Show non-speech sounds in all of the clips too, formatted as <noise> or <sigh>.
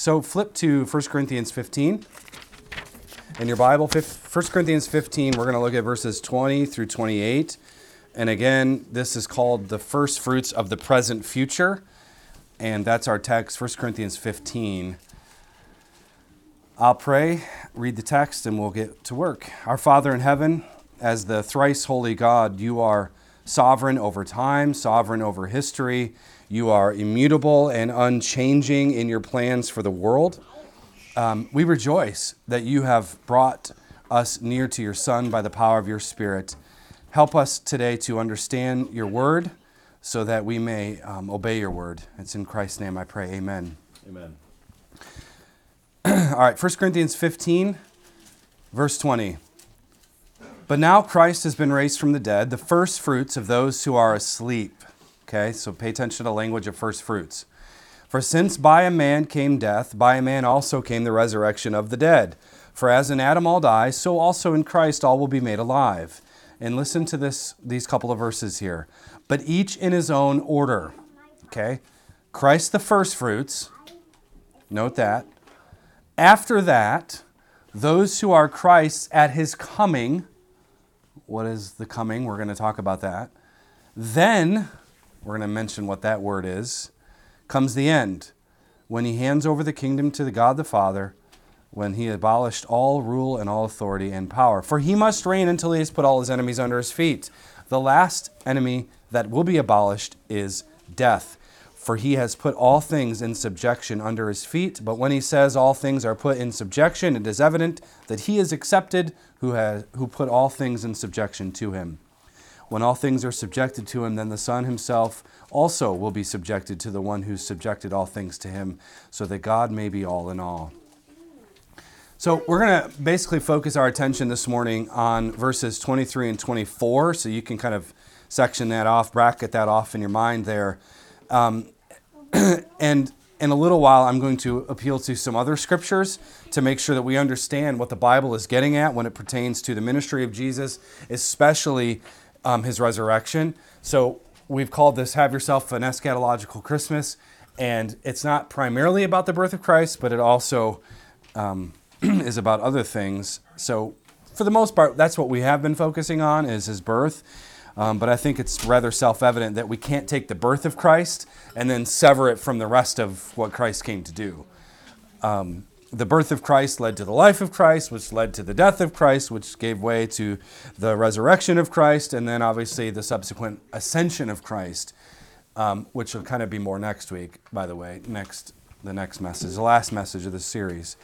So flip to 1 Corinthians 15 in your Bible. 1 Corinthians 15, we're going to look at verses 20 through 28. And again, this is called the first fruits of the present future. And that's our text, 1 Corinthians 15. I'll pray, read the text, and we'll get to work. Our Father in heaven, as the thrice holy God, you are sovereign over time, sovereign over history. You are immutable and unchanging in your plans for the world. Um, we rejoice that you have brought us near to your Son by the power of your Spirit. Help us today to understand your word so that we may um, obey your word. It's in Christ's name I pray. Amen. Amen. <clears throat> All right, 1 Corinthians 15, verse 20. But now Christ has been raised from the dead, the first fruits of those who are asleep. Okay, so pay attention to the language of first fruits. For since by a man came death, by a man also came the resurrection of the dead. For as in Adam all die, so also in Christ all will be made alive. And listen to this these couple of verses here. But each in his own order. Okay? Christ the first fruits. Note that. After that, those who are Christ's at his coming. What is the coming? We're going to talk about that. Then, we're going to mention what that word is. Comes the end, when he hands over the kingdom to the God the Father when he abolished all rule and all authority and power. For he must reign until he has put all his enemies under his feet. The last enemy that will be abolished is death. For he has put all things in subjection under his feet. But when he says all things are put in subjection, it is evident that he is accepted who, has, who put all things in subjection to him. When all things are subjected to him, then the Son himself also will be subjected to the one who subjected all things to him, so that God may be all in all. So we're going to basically focus our attention this morning on verses 23 and 24. So you can kind of section that off, bracket that off in your mind there. Um, <clears throat> and in a little while, I'm going to appeal to some other scriptures to make sure that we understand what the Bible is getting at when it pertains to the ministry of Jesus, especially um, his resurrection. So we've called this Have Yourself an Eschatological Christmas. And it's not primarily about the birth of Christ, but it also um, <clears throat> is about other things. So, for the most part, that's what we have been focusing on is his birth. Um, but I think it's rather self-evident that we can't take the birth of Christ and then sever it from the rest of what Christ came to do. Um, the birth of Christ led to the life of Christ, which led to the death of Christ, which gave way to the resurrection of Christ, and then obviously the subsequent ascension of Christ, um, which will kind of be more next week, by the way, next the next message, the last message of this series.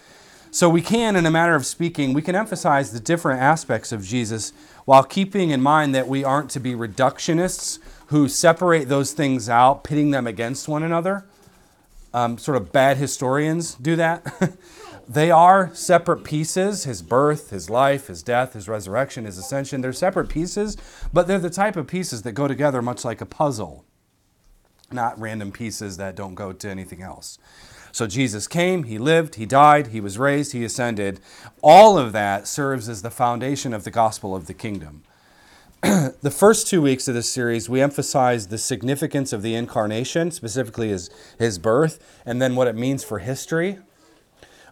So we can, in a matter of speaking, we can emphasize the different aspects of Jesus while keeping in mind that we aren't to be reductionists who separate those things out, pitting them against one another. Um, sort of bad historians do that. <laughs> they are separate pieces his birth, his life, his death, his resurrection, his ascension. They're separate pieces, but they're the type of pieces that go together much like a puzzle, not random pieces that don't go to anything else. So Jesus came, he lived, he died, he was raised, he ascended. All of that serves as the foundation of the gospel of the kingdom. <clears throat> the first two weeks of this series, we emphasized the significance of the incarnation, specifically his, his birth, and then what it means for history.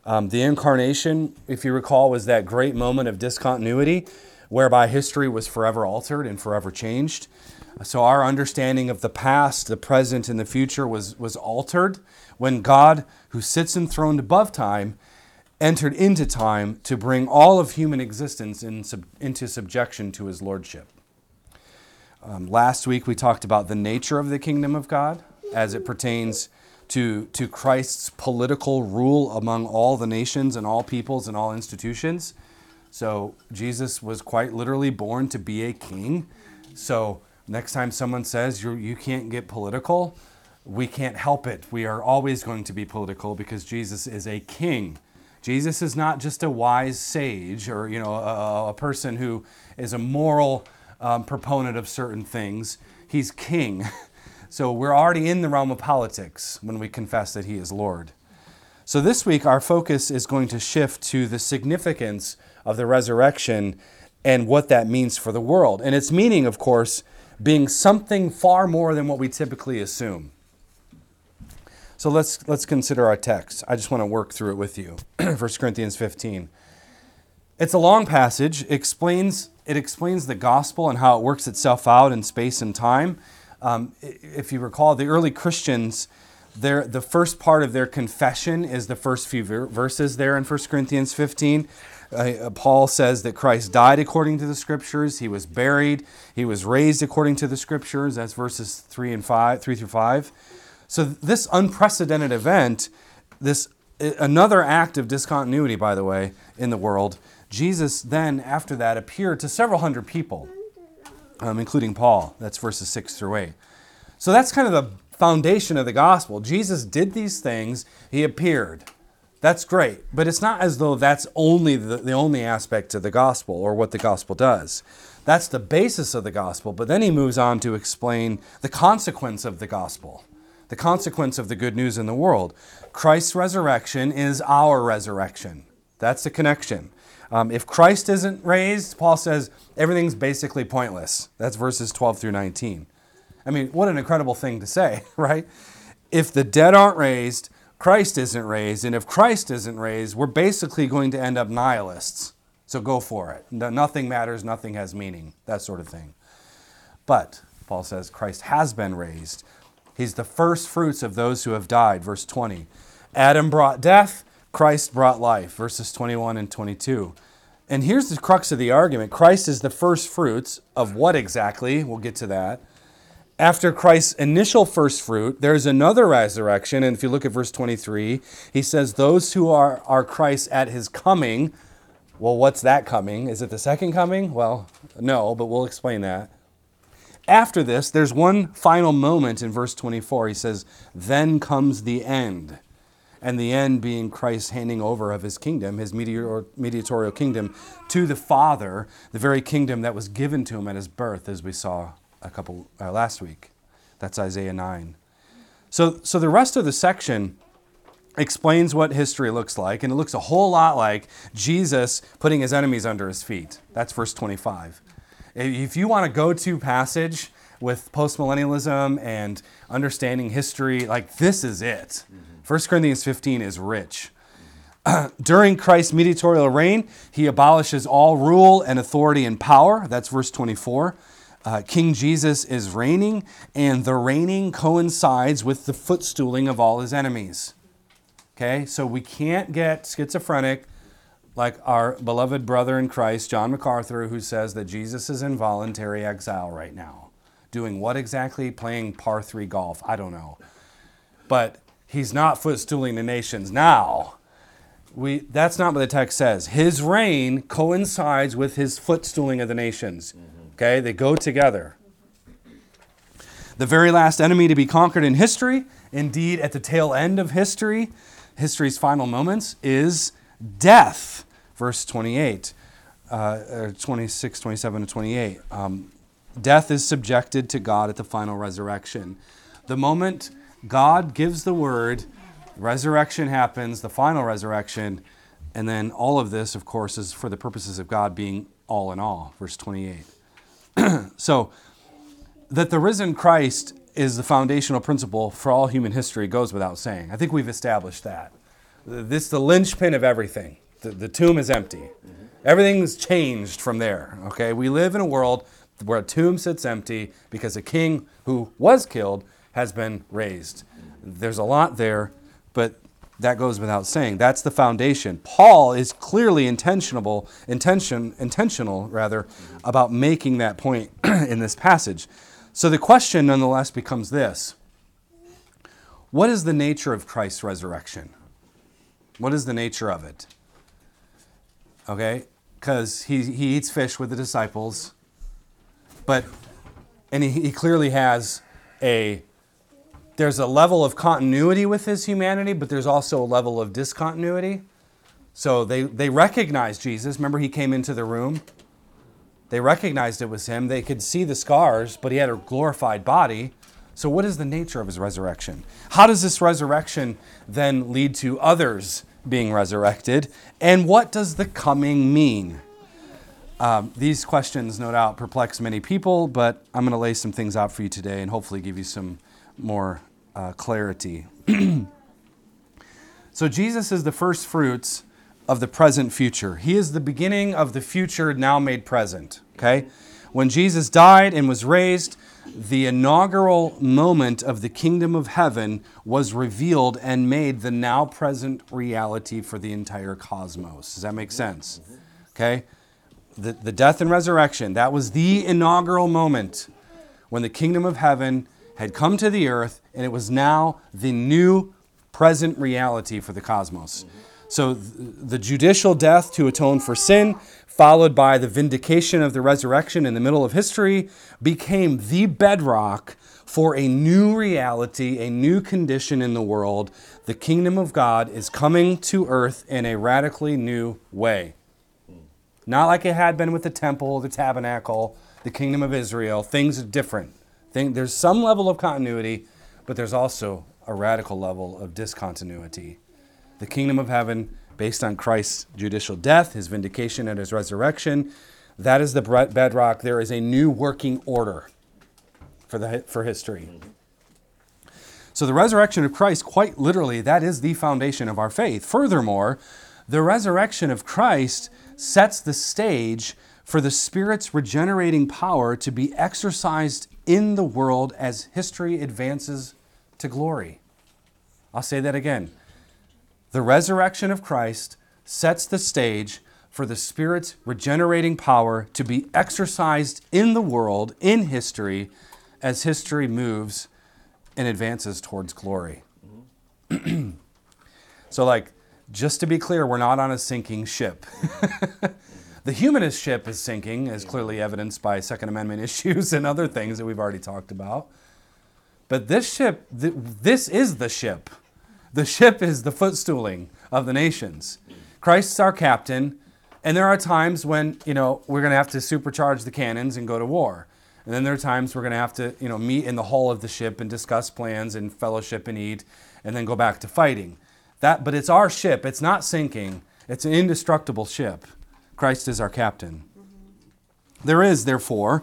Um, the incarnation, if you recall, was that great moment of discontinuity whereby history was forever altered and forever changed. So our understanding of the past, the present, and the future was, was altered when God, who sits enthroned above time, entered into time to bring all of human existence in sub, into subjection to his lordship. Um, last week we talked about the nature of the kingdom of God as it pertains to, to Christ's political rule among all the nations and all peoples and all institutions. So Jesus was quite literally born to be a king. So next time someone says you you can't get political, we can't help it. We are always going to be political because Jesus is a king. Jesus is not just a wise sage or you know a, a person who is a moral um, proponent of certain things. He's king. <laughs> So we're already in the realm of politics when we confess that he is Lord. So this week our focus is going to shift to the significance of the resurrection and what that means for the world. And its meaning, of course, being something far more than what we typically assume. So let's let's consider our text. I just want to work through it with you. <clears throat> 1 Corinthians 15. It's a long passage. It explains it explains the gospel and how it works itself out in space and time. Um, if you recall, the early Christians, their, the first part of their confession is the first few ver- verses there in 1 Corinthians 15. Uh, Paul says that Christ died according to the scriptures, he was buried, he was raised according to the scriptures. That's verses 3 and 5, 3 through 5. So this unprecedented event, this another act of discontinuity by the way in the world, Jesus then after that appeared to several hundred people um, including Paul. That's verses 6 through 8. So that's kind of the foundation of the gospel. Jesus did these things, he appeared. That's great, but it's not as though that's only the, the only aspect of the gospel or what the gospel does. That's the basis of the gospel, but then he moves on to explain the consequence of the gospel, the consequence of the good news in the world. Christ's resurrection is our resurrection. That's the connection. Um, if Christ isn't raised, Paul says everything's basically pointless. That's verses 12 through 19. I mean, what an incredible thing to say, <laughs> right? If the dead aren't raised, Christ isn't raised, and if Christ isn't raised, we're basically going to end up nihilists. So go for it. nothing matters, nothing has meaning, that sort of thing. But, Paul says, Christ has been raised. He's the first fruits of those who have died, verse 20. Adam brought death, Christ brought life, verses 21 and 22. And here's the crux of the argument Christ is the first fruits of what exactly? We'll get to that. After Christ's initial first fruit, there's another resurrection. And if you look at verse 23, he says, Those who are, are Christ at his coming. Well, what's that coming? Is it the second coming? Well, no, but we'll explain that. After this, there's one final moment in verse 24. He says, Then comes the end and the end being Christ's handing over of his kingdom, his mediatorial kingdom, to the Father, the very kingdom that was given to him at his birth, as we saw a couple uh, last week. That's Isaiah 9. So, so the rest of the section explains what history looks like, and it looks a whole lot like Jesus putting his enemies under his feet. That's verse 25. If you want a go to passage with postmillennialism and understanding history, like this is it. Mm-hmm. 1 Corinthians 15 is rich. <clears throat> During Christ's mediatorial reign, he abolishes all rule and authority and power. That's verse 24. Uh, King Jesus is reigning, and the reigning coincides with the footstooling of all his enemies. Okay, so we can't get schizophrenic like our beloved brother in Christ, John MacArthur, who says that Jesus is in voluntary exile right now. Doing what exactly? Playing par three golf. I don't know. But he's not footstooling the nations now. We, that's not what the text says. His reign coincides with his footstooling of the nations. Okay, they go together. The very last enemy to be conquered in history, indeed at the tail end of history, history's final moments, is death. Verse 28, uh, 26, 27 to 28. Um, death is subjected to God at the final resurrection. The moment God gives the word, resurrection happens, the final resurrection, and then all of this, of course, is for the purposes of God being all in all. Verse 28. <clears throat> so, that the risen Christ is the foundational principle for all human history goes without saying. I think we've established that. This is the linchpin of everything. The, the tomb is empty. Everything's changed from there. Okay, we live in a world where a tomb sits empty because a king who was killed has been raised. There's a lot there, but that goes without saying. That's the foundation. Paul is clearly intentional, intention, intentional rather, about making that point <clears throat> in this passage. So the question, nonetheless, becomes this: What is the nature of Christ's resurrection? What is the nature of it? Okay, because he, he eats fish with the disciples, but and he, he clearly has a there's a level of continuity with his humanity, but there's also a level of discontinuity. So they, they recognized Jesus. Remember, he came into the room. They recognized it was him. They could see the scars, but he had a glorified body. So, what is the nature of his resurrection? How does this resurrection then lead to others being resurrected? And what does the coming mean? Um, these questions, no doubt, perplex many people, but I'm going to lay some things out for you today and hopefully give you some more uh, clarity <clears throat> so Jesus is the first fruits of the present future. He is the beginning of the future now made present. Okay? When Jesus died and was raised, the inaugural moment of the kingdom of heaven was revealed and made the now present reality for the entire cosmos. Does that make sense? Okay? The, the death and resurrection, that was the inaugural moment when the kingdom of heaven had come to the earth and it was now the new present reality for the cosmos. So the judicial death to atone for sin, followed by the vindication of the resurrection in the middle of history, became the bedrock for a new reality, a new condition in the world. The kingdom of God is coming to earth in a radically new way. Not like it had been with the temple, the tabernacle, the kingdom of Israel. Things are different. There's some level of continuity, but there's also a radical level of discontinuity. The kingdom of heaven, based on Christ's judicial death, his vindication, and his resurrection, that is the bedrock. There is a new working order for, the, for history. So, the resurrection of Christ, quite literally, that is the foundation of our faith. Furthermore, the resurrection of Christ sets the stage for the Spirit's regenerating power to be exercised in the world as history advances to glory. I'll say that again. The resurrection of Christ sets the stage for the Spirit's regenerating power to be exercised in the world, in history, as history moves and advances towards glory. <clears throat> so, like, just to be clear, we're not on a sinking ship. <laughs> the humanist ship is sinking, as clearly evidenced by Second Amendment <laughs> issues and other things that we've already talked about. But this ship, this is the ship. The ship is the footstooling of the nations. Christ's our captain, and there are times when, you know, we're going to have to supercharge the cannons and go to war. And then there are times we're going to have to, you know, meet in the hull of the ship and discuss plans and fellowship and eat and then go back to fighting. That, but it's our ship. It's not sinking. It's an indestructible ship. Christ is our captain. There is, therefore,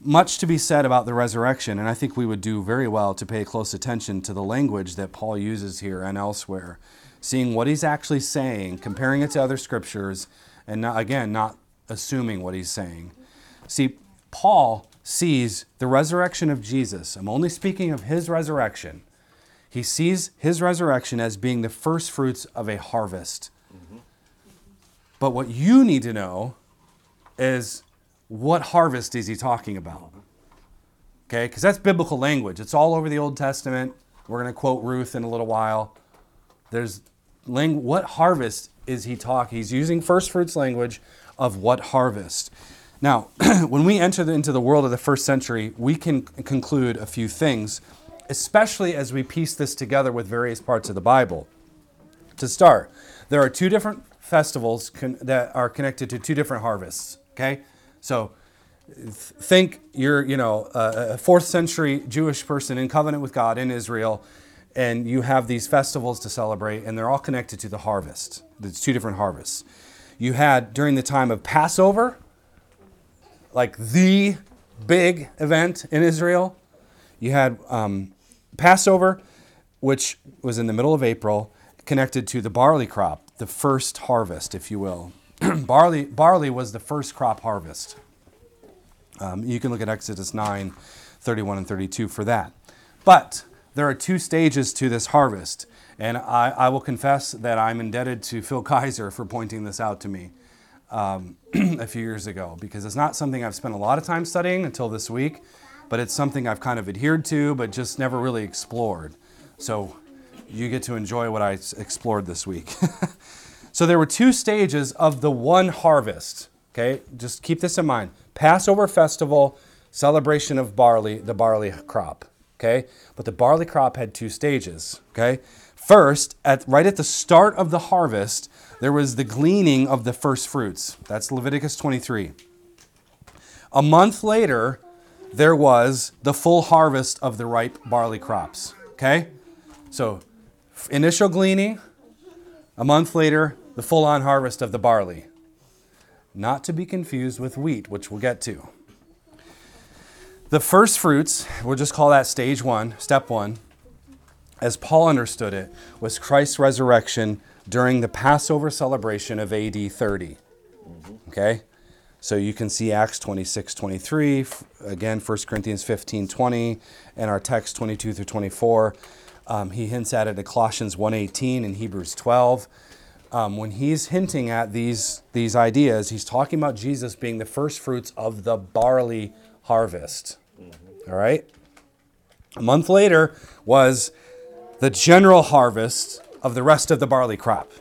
much to be said about the resurrection, and I think we would do very well to pay close attention to the language that Paul uses here and elsewhere, seeing what he's actually saying, comparing it to other scriptures, and not, again, not assuming what he's saying. See, Paul sees the resurrection of Jesus. I'm only speaking of his resurrection he sees his resurrection as being the first fruits of a harvest. Mm-hmm. But what you need to know is what harvest is he talking about? Okay, because that's biblical language. It's all over the Old Testament. We're going to quote Ruth in a little while. There's ling- what harvest is he talking? He's using first fruits language of what harvest. Now, <clears throat> when we enter into the world of the first century, we can conclude a few things especially as we piece this together with various parts of the Bible. To start, there are two different festivals con- that are connected to two different harvests. Okay, so th- think you're you know a, a fourth century Jewish person in covenant with God in Israel, and you have these festivals to celebrate, and they're all connected to the harvest. There's two different harvests. You had during the time of Passover, like the big event in Israel. You had um, Passover, which was in the middle of April, connected to the barley crop, the first harvest, if you will. <clears throat> barley, barley was the first crop harvest. Um, you can look at Exodus 9, 31 and 32 for that. But there are two stages to this harvest. And I, I will confess that I'm indebted to Phil <laughs> Kayser for pointing this out to me um, <clears throat> a few years ago because it's not something I've spent a lot of time studying until this week but it's something I've kind of adhered to, but just never really explored. So you get to enjoy what I explored this week. <laughs> so there were two stages of the one harvest. Okay, just keep this in mind Passover festival, celebration of barley, the barley crop. Okay, but the barley crop had two stages. Okay, first, at, right at the start of the harvest, there was the gleaning of the first fruits. That's Leviticus 23. A month later, there was the full harvest of the ripe barley crops. Okay? So, initial gleaning, a month later, the full on harvest of the barley. Not to be confused with wheat, which we'll get to. The first fruits, we'll just call that stage one, step one, as Paul understood it, was Christ's resurrection during the Passover celebration of AD 30. Okay? So you can see Acts 26, 23, again, 1 Corinthians 15, 20, and our text 22 through 24. Um, he hints at it in Colossians 1.18 and Hebrews 12. Um, when he's hinting at these, these ideas, he's talking about Jesus being the first fruits of the barley harvest. Mm-hmm. All right? A month later was the general harvest of the rest of the barley crop.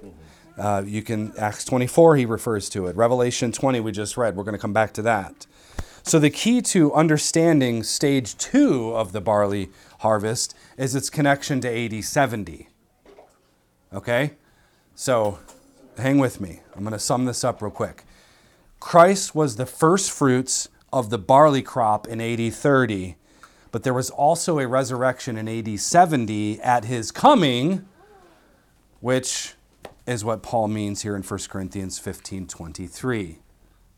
Uh, you can, Acts 24, he refers to it. Revelation 20, we just read. We're going to come back to that. So, the key to understanding stage two of the barley harvest is its connection to AD 70. Okay? So, hang with me. I'm going to sum this up real quick. Christ was the first fruits of the barley crop in AD 30 but there was also a resurrection in AD 70 at his coming, which is what Paul means here in 1 Corinthians 15 23.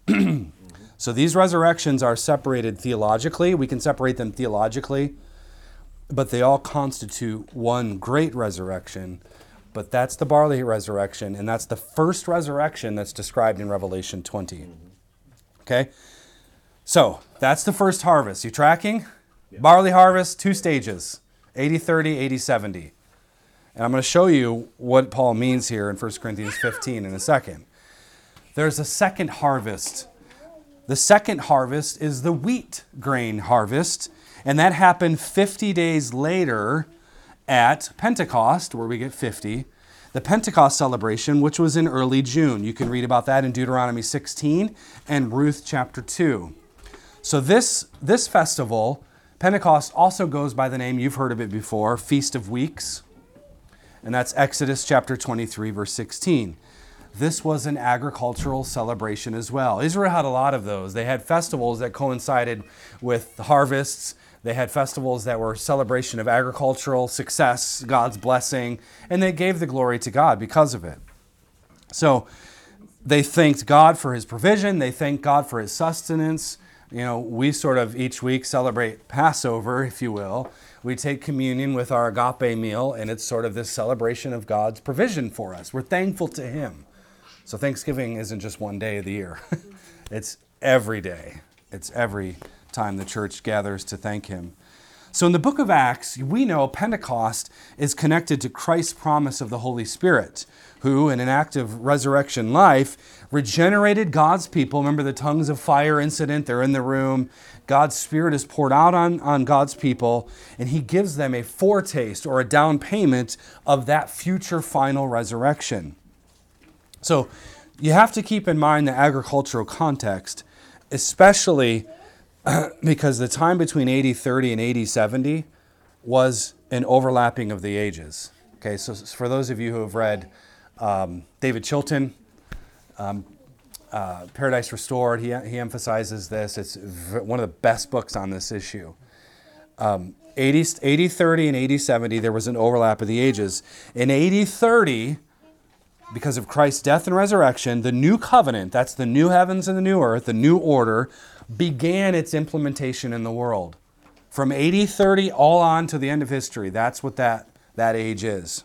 <clears throat> so these resurrections are separated theologically. We can separate them theologically, but they all constitute one great resurrection. But that's the barley resurrection, and that's the first resurrection that's described in Revelation 20. Mm-hmm. Okay? So that's the first harvest. You tracking? Yeah. Barley harvest, two stages AD 30, AD 70. And I'm going to show you what Paul means here in 1 Corinthians 15 in a second. There's a second harvest. The second harvest is the wheat grain harvest, and that happened 50 days later at Pentecost, where we get 50. The Pentecost celebration, which was in early June. You can read about that in Deuteronomy 16 and Ruth chapter 2. So, this, this festival Pentecost also goes by the name, you've heard of it before, Feast of Weeks. And that's Exodus chapter 23, verse 16. This was an agricultural celebration as well. Israel had a lot of those. They had festivals that coincided with harvests. They had festivals that were celebration of agricultural success, God's blessing, and they gave the glory to God because of it. So they thanked God for his provision, they thanked God for his sustenance, you know, we sort of each week celebrate Passover, if you will. We take communion with our agape meal, and it's sort of this celebration of God's provision for us. We're thankful to Him. So Thanksgiving isn't just one day of the year, <laughs> it's every day, it's every time the church gathers to thank Him. So in the book of Acts, we know Pentecost is connected to Christ's promise of the Holy Spirit, who, in an act of resurrection life, regenerated God's people. Remember the tongues of fire incident? They're in the room. God's Spirit is poured out on, on God's people, and He gives them a foretaste or a down payment of that future final resurrection. So you have to keep in mind the agricultural context, especially <clears throat> because the time between AD 30 and AD 70 was an overlapping of the ages. Okay, so for those of you who have read um, David Chilton, um, uh, Paradise Restored, he, he emphasizes this. It's v- one of the best books on this issue. Um, AD, AD 30 and AD 70, there was an overlap of the ages. In AD 30, because of Christ's death and resurrection, the new covenant, that's the new heavens and the new earth, the new order, began its implementation in the world. From AD 30 all on to the end of history, that's what that, that age is.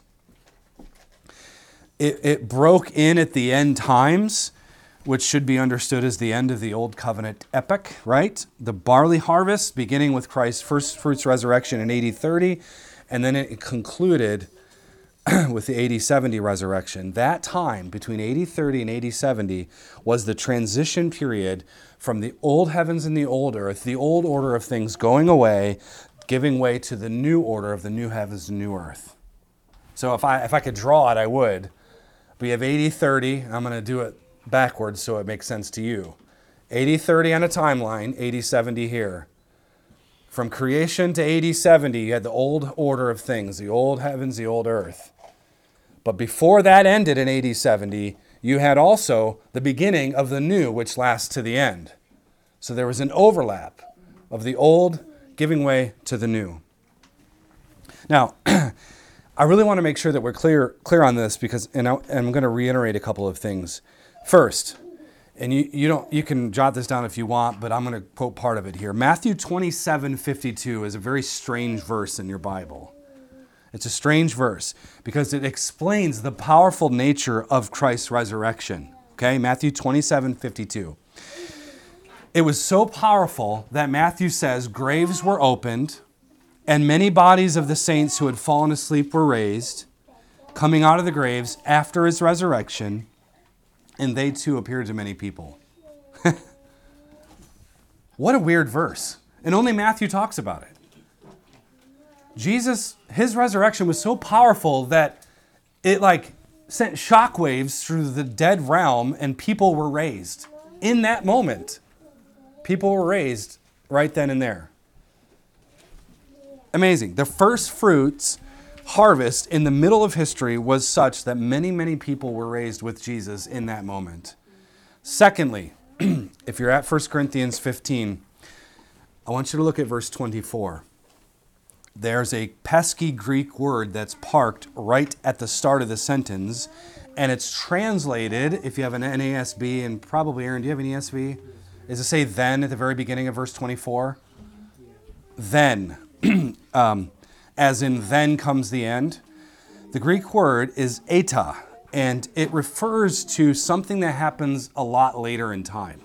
It, it broke in at the end times, which should be understood as the end of the Old Covenant epic, right? The barley harvest, beginning with Christ's first fruits resurrection in AD 30, and then it concluded <clears throat> with the AD 70 resurrection. That time between AD 30 and AD 70 was the transition period from the old heavens and the old earth, the old order of things going away, giving way to the new order of the new heavens and new earth. So if I, if I could draw it, I would. We have AD 30. I'm going to do it backwards so it makes sense to you. AD 30 on a timeline, AD 70 here. From creation to AD 70, you had the old order of things, the old heavens, the old earth. But before that ended in AD 70, you had also the beginning of the new, which lasts to the end. So there was an overlap of the old giving way to the new. Now, <clears throat> I really want to make sure that we're clear, clear on this because, and, I, am going to reiterate a couple of things. First, and you, you, don't, you can jot this down if you want, but I'm going to quote part of it here. Matthew 27 52 is a very strange verse in your Bible. It's a strange verse because it explains the powerful nature of Christ's resurrection. Okay, Matthew 27 52. It was so powerful that Matthew says graves were opened and many bodies of the saints who had fallen asleep were raised, coming out of the graves after his resurrection, and they too appeared to many people. <laughs> what a weird verse. And only Matthew talks about it. Jesus, his resurrection was so powerful that it like sent shockwaves through the dead realm and people were raised in that moment. People were raised right then and there. Amazing. The first fruits harvest in the middle of history was such that many, many people were raised with Jesus in that moment. Secondly, <clears throat> if you're at 1 Corinthians 15, I want you to look at verse 24. There's a pesky Greek word that's parked right at the start of the sentence, and it's translated, if you have an NASB, and probably Aaron, do you have an ESV? Is it say then at the very beginning of verse 24? Then. <clears throat> um, as in then comes the end. The Greek word is eta, and it refers to something that happens a lot later in time.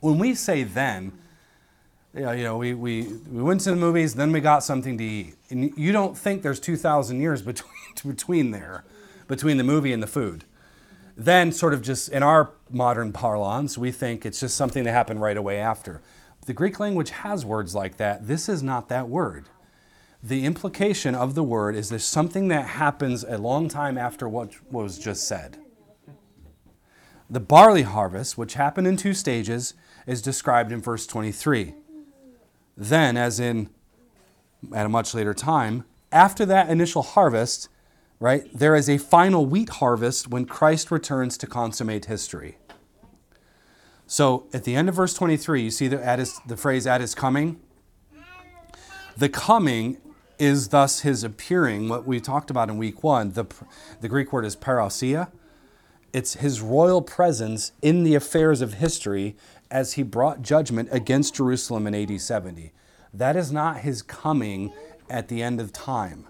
When we say then, know, you know we, we, we went to the movies, then we got something to eat. And you don't think there's 2,000 years <laughs> between, between there, between the movie and the food. Then, sort of just in our modern parlance, we think it's just something that happened right away after. The Greek language has words like that. This is not that word. The implication of the word is there's something that happens a long time after what was just said. The barley harvest, which happened in two stages, is described in verse 23. Then, as in at a much later time, after that initial harvest, right, there is a final wheat harvest when Christ returns to consummate history. So at the end of verse 23, you see the, at his, the phrase at his coming. The coming is thus his appearing, what we talked about in week one. The, the Greek word is parousia. It's his royal presence in the affairs of history as he brought judgment against Jerusalem in AD 70. That is not his coming at the end of time.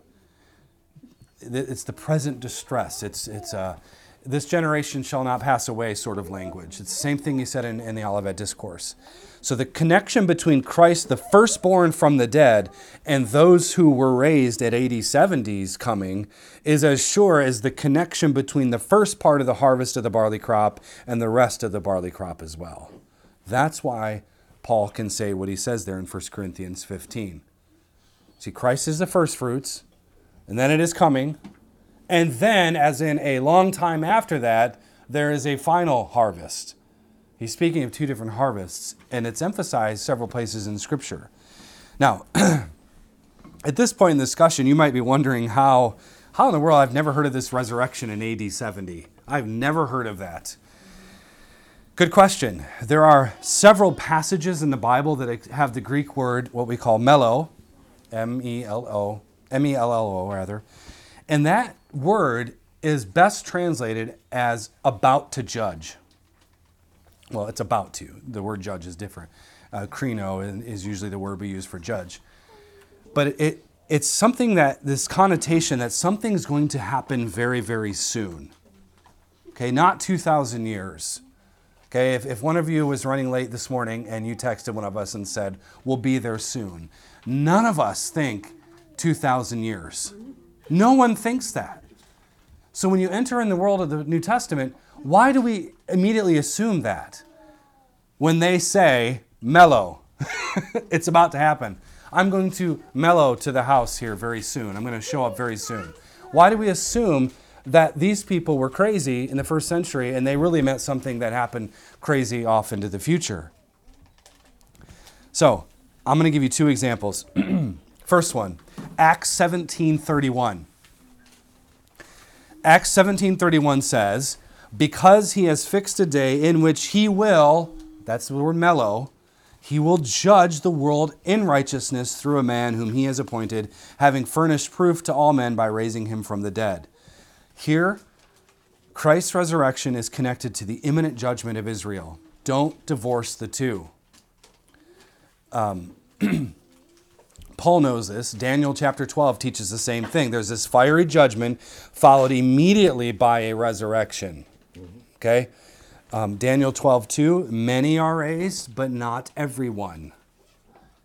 It's the present distress. It's, it's, a, this generation shall not pass away sort of language. It's the same thing he said in, in the Olivet Discourse. So the connection between Christ, the firstborn from the dead, and those who were raised at AD 70s coming is as sure as the connection between the first part of the harvest of the barley crop and the rest of the barley crop as well. That's why Paul can say what he says there in 1 Corinthians 15. See, Christ is the first fruits, and then it is coming, and then, as in a long time after that, there is a final harvest. He's speaking of two different harvests, and it's emphasized several places in Scripture. Now, <clears throat> at this point in the discussion, you might be wondering how, how in the world I've never heard of this resurrection in AD 70. I've never heard of that. Good question. There are several passages in the Bible that have the Greek word, what we call mello, M E L O, M E L L O, rather. And that word is best translated as about to judge. Well, it's about to. The word judge is different. Uh, krino is usually the word we use for judge. But it, it's something that, this connotation that something's going to happen very, very soon. Okay, not 2,000 years. Okay, if, if one of you was running late this morning and you texted one of us and said, We'll be there soon, none of us think 2,000 years. No one thinks that. So when you enter in the world of the New Testament, why do we immediately assume that? When they say, mello, <laughs> it's about to happen. I'm going to mello to the house here very soon. I'm going to show up very soon. Why do we assume that these people were crazy in the first century and they really meant something that happened crazy off into the future? So, I'm going to give you two examples. <clears throat> First one, Acts 17:31. Acts 17:31 says, "Because he has fixed a day in which he will, that's the word mello, he will judge the world in righteousness through a man whom he has appointed, having furnished proof to all men by raising him from the dead." Here, Christ's resurrection is connected to the imminent judgment of Israel. Don't divorce the two. Um, <clears throat> Paul knows this. Daniel chapter 12 teaches the same thing. There's this fiery judgment followed immediately by a resurrection. Okay? Um, Daniel 12, 2, many are raised, but not everyone.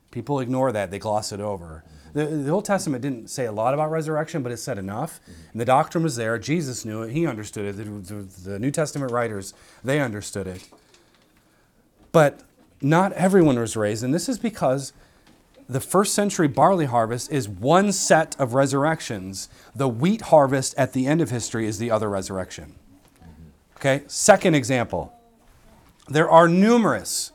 People ignore that, they gloss it over. The, the Old Testament didn't say a lot about resurrection, but it said enough. And the doctrine was there. Jesus knew it, he understood it. The, the, the New Testament writers, they understood it. But not everyone was raised, and this is because the first century barley harvest is one set of resurrections. The wheat harvest at the end of history is the other resurrection. Okay, second example. There are numerous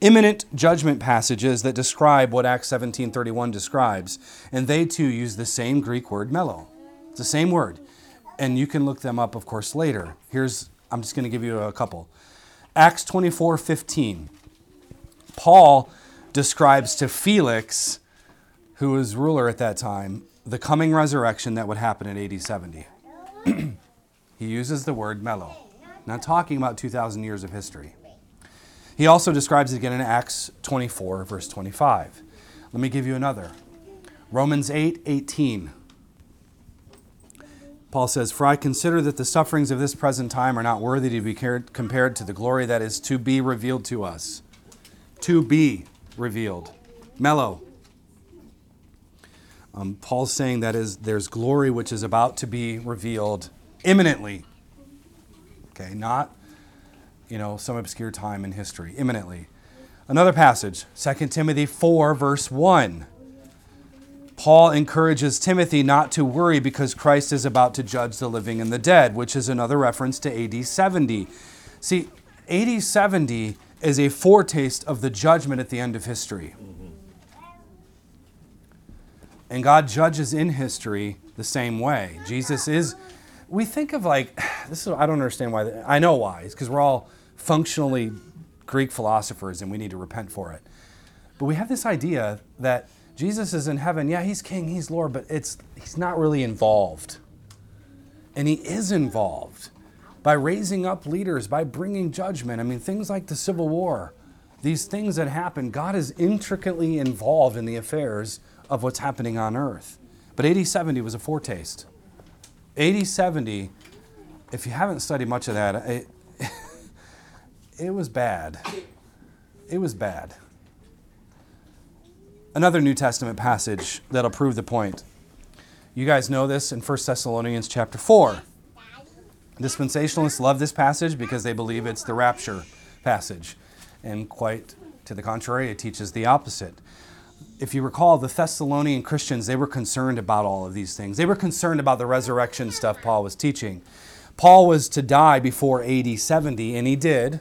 imminent judgment passages that describe what Acts 17:31 describes, and they too use the same Greek word mello. It's the same word. And you can look them up of course later. Here's I'm just going to give you a couple. Acts 24:15. Paul describes to Felix, who was ruler at that time, the coming resurrection that would happen in AD 70. <clears throat> he uses the word mello, not talking about 2,000 years of history. He also describes it again in Acts 24, verse 25. Let me give you another. Romans 8 18. Paul says, For I consider that the sufferings of this present time are not worthy to be compared to the glory that is to be revealed to us. To be revealed. Mello. Um, Paul's saying that is there's glory which is about to be revealed imminently. Okay, not you know some obscure time in history. Imminently. Another passage, 2 Timothy 4, verse 1. Paul encourages Timothy not to worry because Christ is about to judge the living and the dead, which is another reference to AD 70. See, AD 70 is a foretaste of the judgment at the end of history. And God judges in history the same way. Jesus is, we think of like, <sighs> this is, I don't understand why, I know why. It's because we're all functionally Greek philosophers and we need to repent for it. But we have this idea that Jesus is in heaven. Yeah, he's king, he's Lord, but it's, he's not really involved. And he is involved by raising up leaders, by bringing judgment. I mean, things like the Civil War, these things that happen, God is intricately involved in the affairs of what's happening on earth. But AD 70 was a foretaste. AD 70, if you haven't studied much of that, it, <laughs> it was bad. It was bad. Another New Testament passage that'll prove the point. You guys know this in 1 Thessalonians chapter 4. Dispensationalists love this passage because they believe it's the rapture passage. And quite to the contrary, it teaches the opposite. If you recall, the Thessalonian Christians, they were concerned about all of these things. They were concerned about the resurrection stuff Paul was teaching. Paul was to die before AD 70, and he did.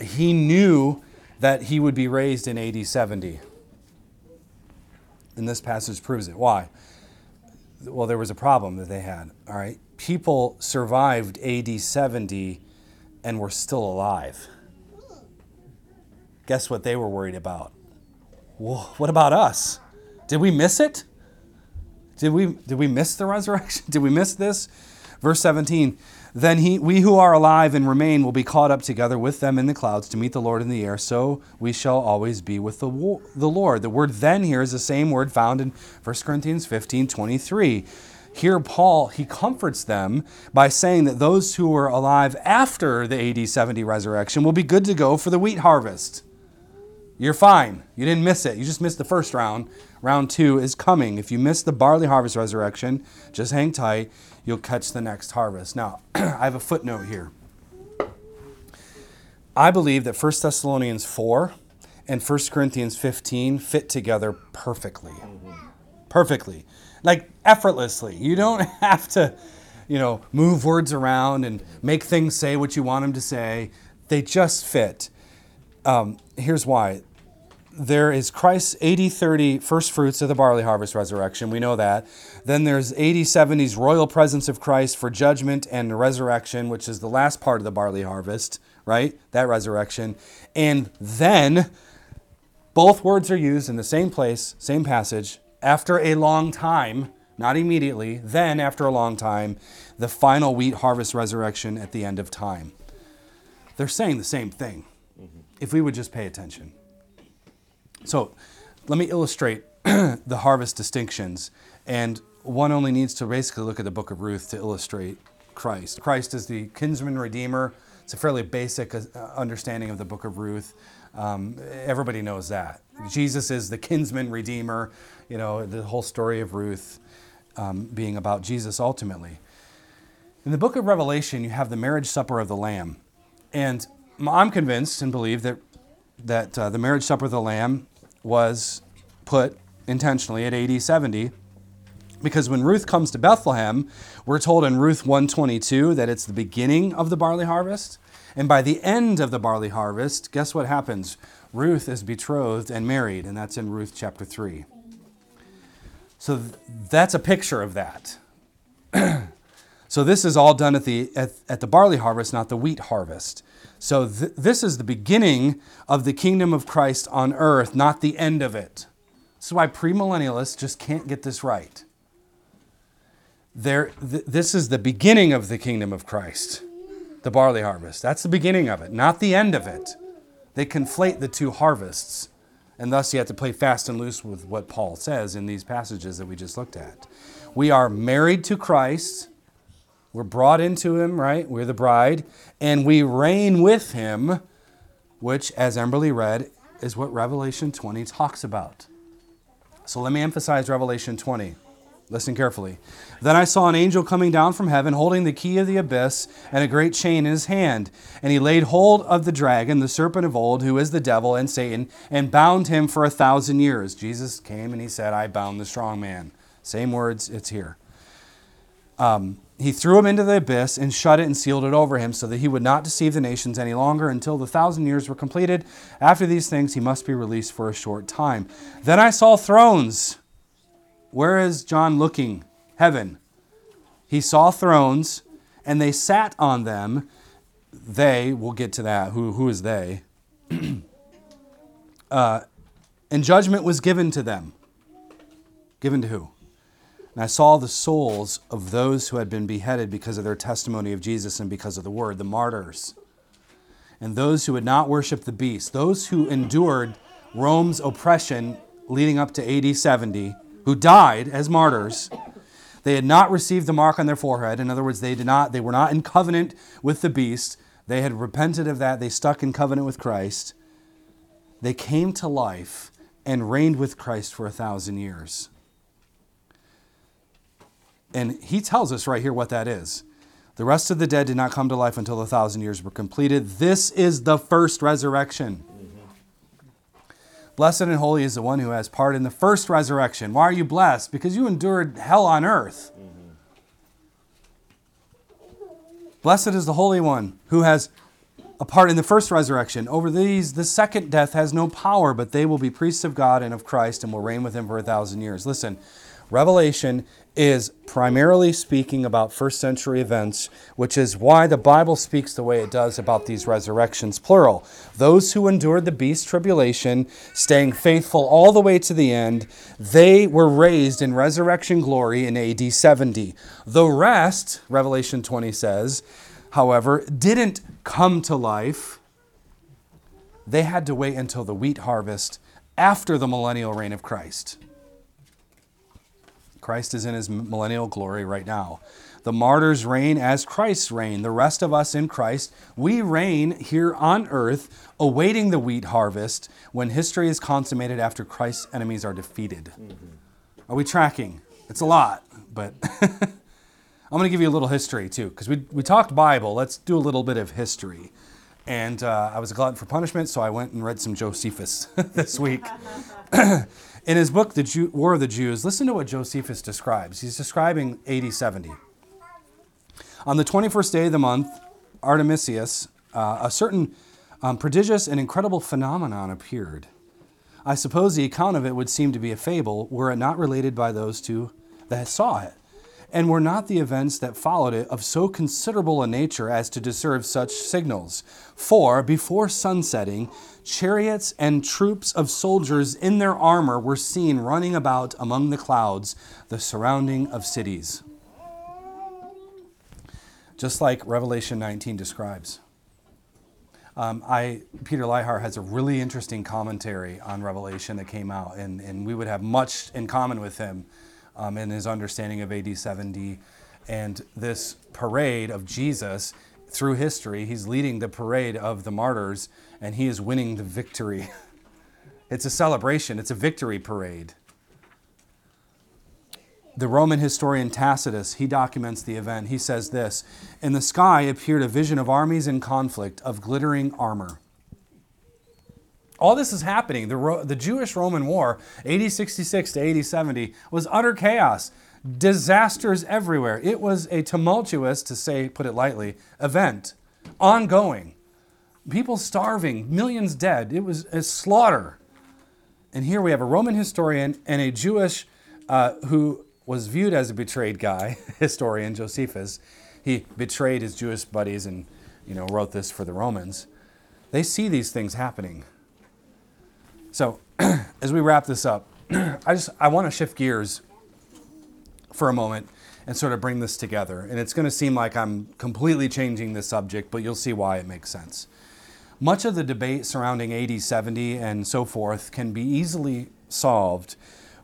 He knew that he would be raised in AD 70. And this passage proves it. Why? Well, there was a problem that they had, all right? people survived AD 70 and were still alive. Guess what they were worried about? What about us? Did we miss it? Did we, did we miss the resurrection? <laughs> Did we miss this? Verse 17 Then he, we who are alive and remain will be caught up together with them in the clouds to meet the Lord in the air, so we shall always be with the, the Lord. The word then here is the same word found in 1 Corinthians 15 23 here, Paul, he comforts them by saying that those who were alive after the AD 70 resurrection will be good to go for the wheat harvest. You're fine. You didn't miss it. You just missed the first round. Round two is coming. If you miss the barley harvest resurrection, just hang tight. You'll catch the next harvest. Now, <clears throat> I have a footnote here. I believe that 1 Thessalonians 4 and 1 Corinthians 15 fit together perfectly. Perfectly like effortlessly. You don't <laughs> have to, you know, move words around and make things say what you want them to say. They just fit. Um, here's why. There is Christ's AD 30 first fruits of the barley harvest resurrection. We know that. Then there's AD 70's royal presence of Christ for judgment and resurrection, which is the last part of the barley harvest, right? That resurrection. And then both words are used in the same place, same passage, after a long time, not immediately, then after a long time, the final wheat harvest resurrection at the end of time. They're saying the same thing mm-hmm. if we would just pay attention. So, let me illustrate <clears throat> the harvest distinctions. And one only needs to basically look at the book of Ruth to illustrate Christ. Christ is the kinsman redeemer. It's a fairly basic uh, understanding of the book of Ruth. Um, everybody knows that. Jesus is the kinsman redeemer. You know, the whole story of Ruth um, being about Jesus ultimately. In the book of Revelation, you have the marriage supper of the Lamb. And I'm convinced and believe that, that uh, the marriage supper of the Lamb was put intentionally at AD 70 because when Ruth comes to Bethlehem, we're told in Ruth 122 that it's the beginning of the barley harvest. And by the end of the barley harvest, guess what happens? Ruth is betrothed and married, and that's in Ruth chapter 3. So that's a picture of that. <clears throat> so this is all done at the, at, at, the barley harvest, not the wheat harvest. So th- this is the beginning of the kingdom of Christ on earth, not the end of it. This is why premillennialists just can't get this right. There, th- this is the beginning of the kingdom of Christ, the barley harvest. That's the beginning of it, not the end of it. They conflate the two harvests. And thus, you have to play fast and loose with what Paul says in these passages that we just looked at. We are married to Christ. We're brought into Him, right? We're the bride. And we reign with Him, which, as Emberly read, is what Revelation 20 talks about. So let me emphasize Revelation 20. Listen carefully. Then I saw an angel coming down from heaven, holding the key of the abyss and a great chain in his hand. And he laid hold of the dragon, the serpent of old, who is the devil and Satan, and bound him for a thousand years. Jesus came and he said, I bound the strong man. Same words, it's here. Um, he threw him into the abyss and shut it and sealed it over him so that he would not deceive the nations any longer until the thousand years were completed. After these things, he must be released for a short time. Then I saw thrones where is John looking? Heaven. He saw thrones, and they sat on them. They, we'll get to that. Who, who is they? <clears throat> uh, and judgment was given to them. Given to who? And I saw the souls of those who had been beheaded because of their testimony of Jesus and because of the word, the martyrs. And those who had not worshiped the beast, those who endured Rome's oppression leading up to AD 70 who died as martyrs. They had not received the mark on their forehead. In other words, they did not they were not in covenant with the beast. They had repented of that. They stuck in covenant with Christ. They came to life and reigned with Christ for a thousand years. And he tells us right here what that is. The rest of the dead did not come to life until the thousand years were completed. This is the first resurrection. Blessed and holy is the one who has part in the first resurrection. Why are you blessed? Because you endured hell on earth. Mm-hmm. Blessed is the Holy One who has a part in the first resurrection. Over these, the second death has no power, but they will be priests of God and of Christ and will reign with him for a thousand years. Listen, Revelation is primarily speaking about first century events, which is why the Bible speaks the way it does about these resurrections, plural. Those who endured the beast tribulation, staying faithful all the way to the end, they were raised in resurrection glory in AD 70. The rest, Revelation 20 says, however, didn't come to life. They had to wait until the wheat harvest after the millennial reign of Christ. Christ is in his millennial glory right now. The martyrs reign as Christ reign. The rest of us in Christ, we reign here on earth, awaiting the wheat harvest when history is consummated after Christ's enemies are defeated. Mm-hmm. Are we tracking? It's a lot, but <laughs> I'm going to give you a little history too, because we, we talked Bible. Let's do a little bit of history. And uh, I was a glutton for punishment, so I went and read some Josephus <laughs> this week. <laughs> In his book, The Jew, War of the Jews, listen to what Josephus describes. He's describing AD 70. On the 21st day of the month, Artemisius, uh, a certain um, prodigious and incredible phenomenon appeared. I suppose the account of it would seem to be a fable were it not related by those two that saw it and were not the events that followed it of so considerable a nature as to deserve such signals. For before sunsetting, chariots and troops of soldiers in their armor were seen running about among the clouds, the surrounding of cities. Just like Revelation 19 describes. Um, I Peter Leithart has a really interesting commentary on Revelation that came out, and, and we would have much in common with him um, in his understanding of AD 70 and this parade of Jesus through history. He's leading the parade of the martyrs, and he is winning the victory. <laughs> it's a celebration. It's a victory parade the Roman historian Tacitus, he documents the event. He says this In the sky appeared a vision of armies in conflict, of glittering armor. All this is happening. The, the Jewish Roman War, AD 66 to AD 70, was utter chaos, disasters everywhere. It was a tumultuous, to say, put it lightly, event, ongoing. People starving, millions dead. It was a slaughter. And here we have a Roman historian and a Jewish uh, who was viewed as a betrayed guy, <laughs> historian Josephus. He betrayed his Jewish buddies and you know, wrote this for the Romans. They see these things happening. So, <clears throat> as we wrap this up, <clears throat> I just I want to shift gears for a moment and sort of bring this together. And it's going to seem like I'm completely changing the subject, but you'll see why it makes sense. Much of the debate surrounding AD 70 and so forth can be easily solved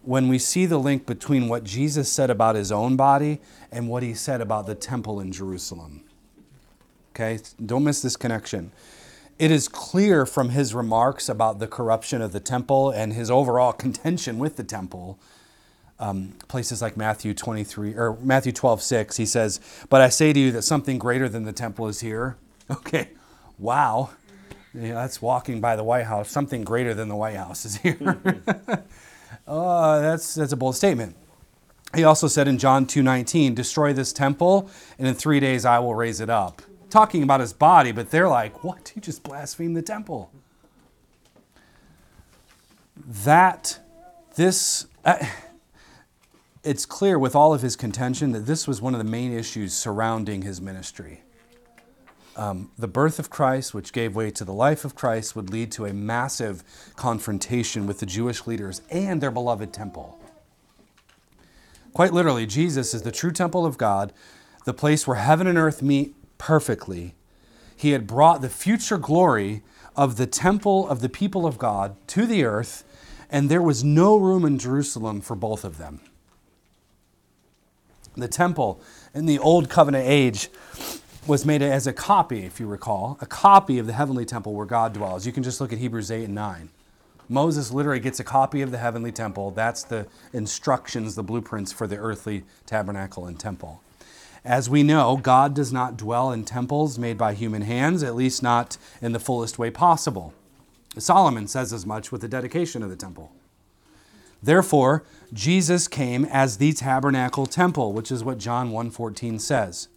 when we see the link between what Jesus said about his own body and what he said about the temple in Jerusalem. Okay, don't miss this connection. It is clear from his remarks about the corruption of the temple and his overall <laughs> contention with the temple. Um, places like Matthew 23 or Matthew 12, 6, he says, But I say to you that something greater than the temple is here. <laughs> Okay, wow. Yeah, that's walking by the White House. Something greater than the White House is here. Uh, <laughs> that's, that's a bold statement. He also said in John 2:19, "Destroy this temple, and in 3 days I will raise it up." Talking about his body, but they're like, "What? You just blasphemed the temple." That this uh, <laughs> it's clear with all of his contention that this was one of the main issues surrounding his ministry. Um, the birth of Christ, which gave way to the life of Christ, would lead to a massive confrontation with the Jewish leaders and their beloved temple. Quite literally, Jesus is the true temple of God, the place where heaven and earth meet perfectly. He had brought the future glory of the temple of the people of God to the earth, and there was no room in Jerusalem for both of them. The temple in the Old Covenant age was made as a copy, if you recall, a copy of the heavenly temple where God dwells. You can just look at Hebrews 8 and 9. Moses literally gets a copy of the heavenly temple. That's the instructions, the blueprints for the earthly tabernacle and temple. As we know, God does not dwell in temples made by human hands, at least not in the fullest way possible. Solomon says as much with the dedication of the temple. Therefore, Jesus came as the tabernacle temple, which is what John 1:14 says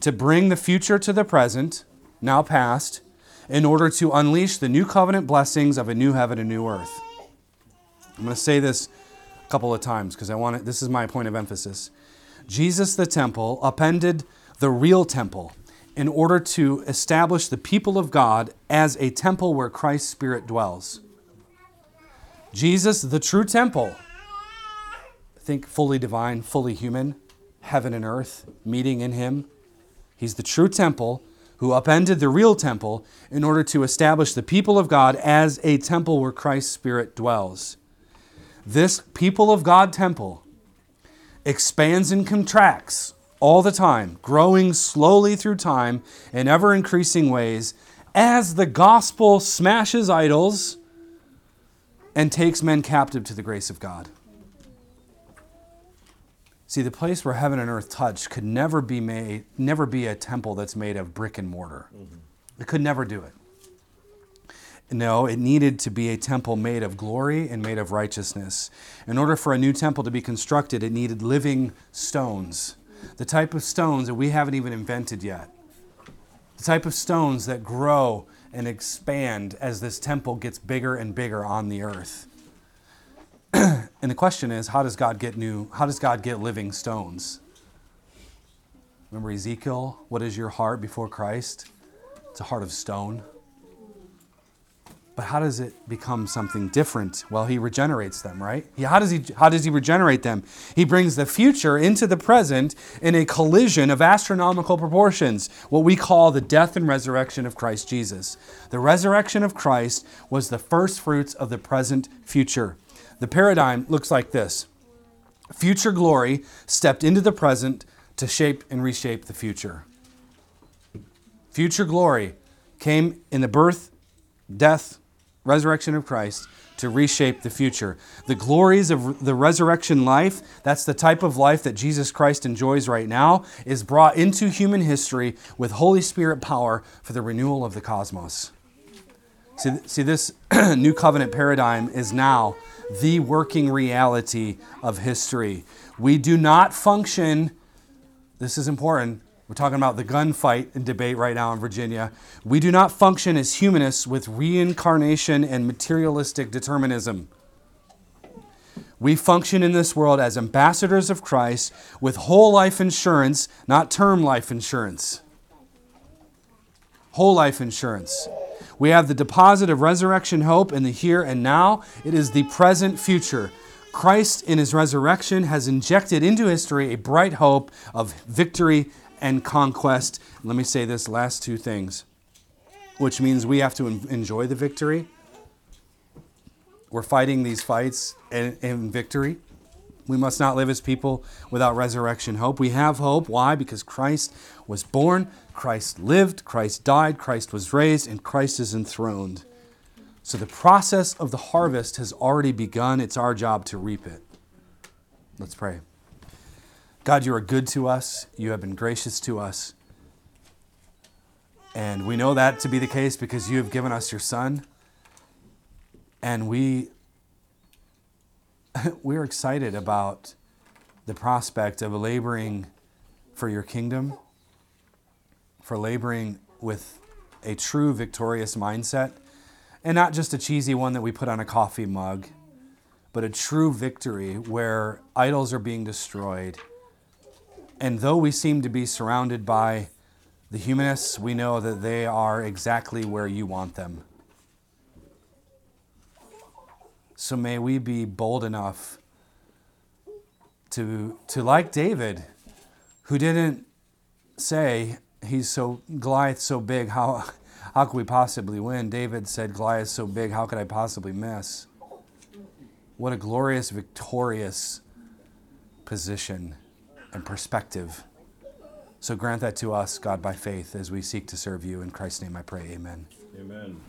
to bring the future to the present, now past, in order to unleash the new covenant blessings of a new heaven and new earth. I'm going to say this a couple of times because I want it, this is my point of emphasis. Jesus the temple appended the real temple in order to establish the people of God as a temple where Christ's Spirit dwells. Jesus, the true temple, think fully divine, fully human, heaven and earth, meeting in Him He's the true temple who upended the real temple in order to establish the people of God as a temple where Christ's Spirit dwells. This people of God temple expands and contracts all the time, growing slowly through time in ever increasing ways as the gospel smashes idols and takes men captive to the grace of God. See, the place where heaven and earth touch could never be made, never be a temple that's made of brick and mortar. Mm-hmm. It could never do it. No, it needed to be a temple made of glory and made of righteousness. In order for a new temple to be constructed, it needed living stones, the type of stones that we haven't even invented yet. The type of stones that grow and expand as this temple gets bigger and bigger on the earth. <clears throat> and the question is, how does God get new? How does God get living stones? Remember Ezekiel? What is your heart before Christ? It's a heart of stone. But how does it become something different? Well, he regenerates them, right? How, does he, how does he regenerate them? He brings the future into the present in a collision of astronomical proportions, what we call the death and resurrection of Christ Jesus. The resurrection of Christ was the first fruits of the present future. The paradigm looks like this future glory stepped into the present to shape and reshape the future. Future glory came in the birth, death, resurrection of Christ to reshape the future. The glories of the resurrection life, that's the type of life that Jesus Christ enjoys right now, is brought into human history with Holy Spirit power for the renewal of the cosmos. See, see this <clears throat> new covenant paradigm is now the working reality of history. We do not function, this is important, we're talking about the gunfight and debate right now in Virginia. We do not function as humanists with reincarnation and materialistic determinism. We function in this world as ambassadors of Christ with whole life insurance, not term life insurance. Whole life insurance. We have the deposit of resurrection hope in the here and now. It is the present future. Christ, in his resurrection, has injected into history a bright hope of victory and conquest. Let me say this last two things, which means we have to enjoy the victory. We're fighting these fights in, in victory. We must not live as people without resurrection hope. We have hope. Why? Because Christ was born, Christ lived, Christ died, Christ was raised, and Christ is enthroned. So the process of the harvest has already begun. It's our job to reap it. Let's pray. God, you are good to us. You have been gracious to us. And we know that to be the case because you have given us your Son. And we, <laughs> we're excited about the prospect of laboring for your kingdom, for laboring with a true victorious mindset, and not just a cheesy one that we put on a coffee mug, but a true victory where idols are being destroyed and though we seem to be surrounded by the humanists, we know that they are exactly where you want them. So may we be bold enough to, to like David, who didn't say, He's so Goliath's so big, how, how could we possibly win? David said, Goliath's so big, how could I possibly miss? What a glorious, victorious position and perspective. So grant that to us, God, by faith, as we seek to serve you. In Christ's name I pray, amen. Amen.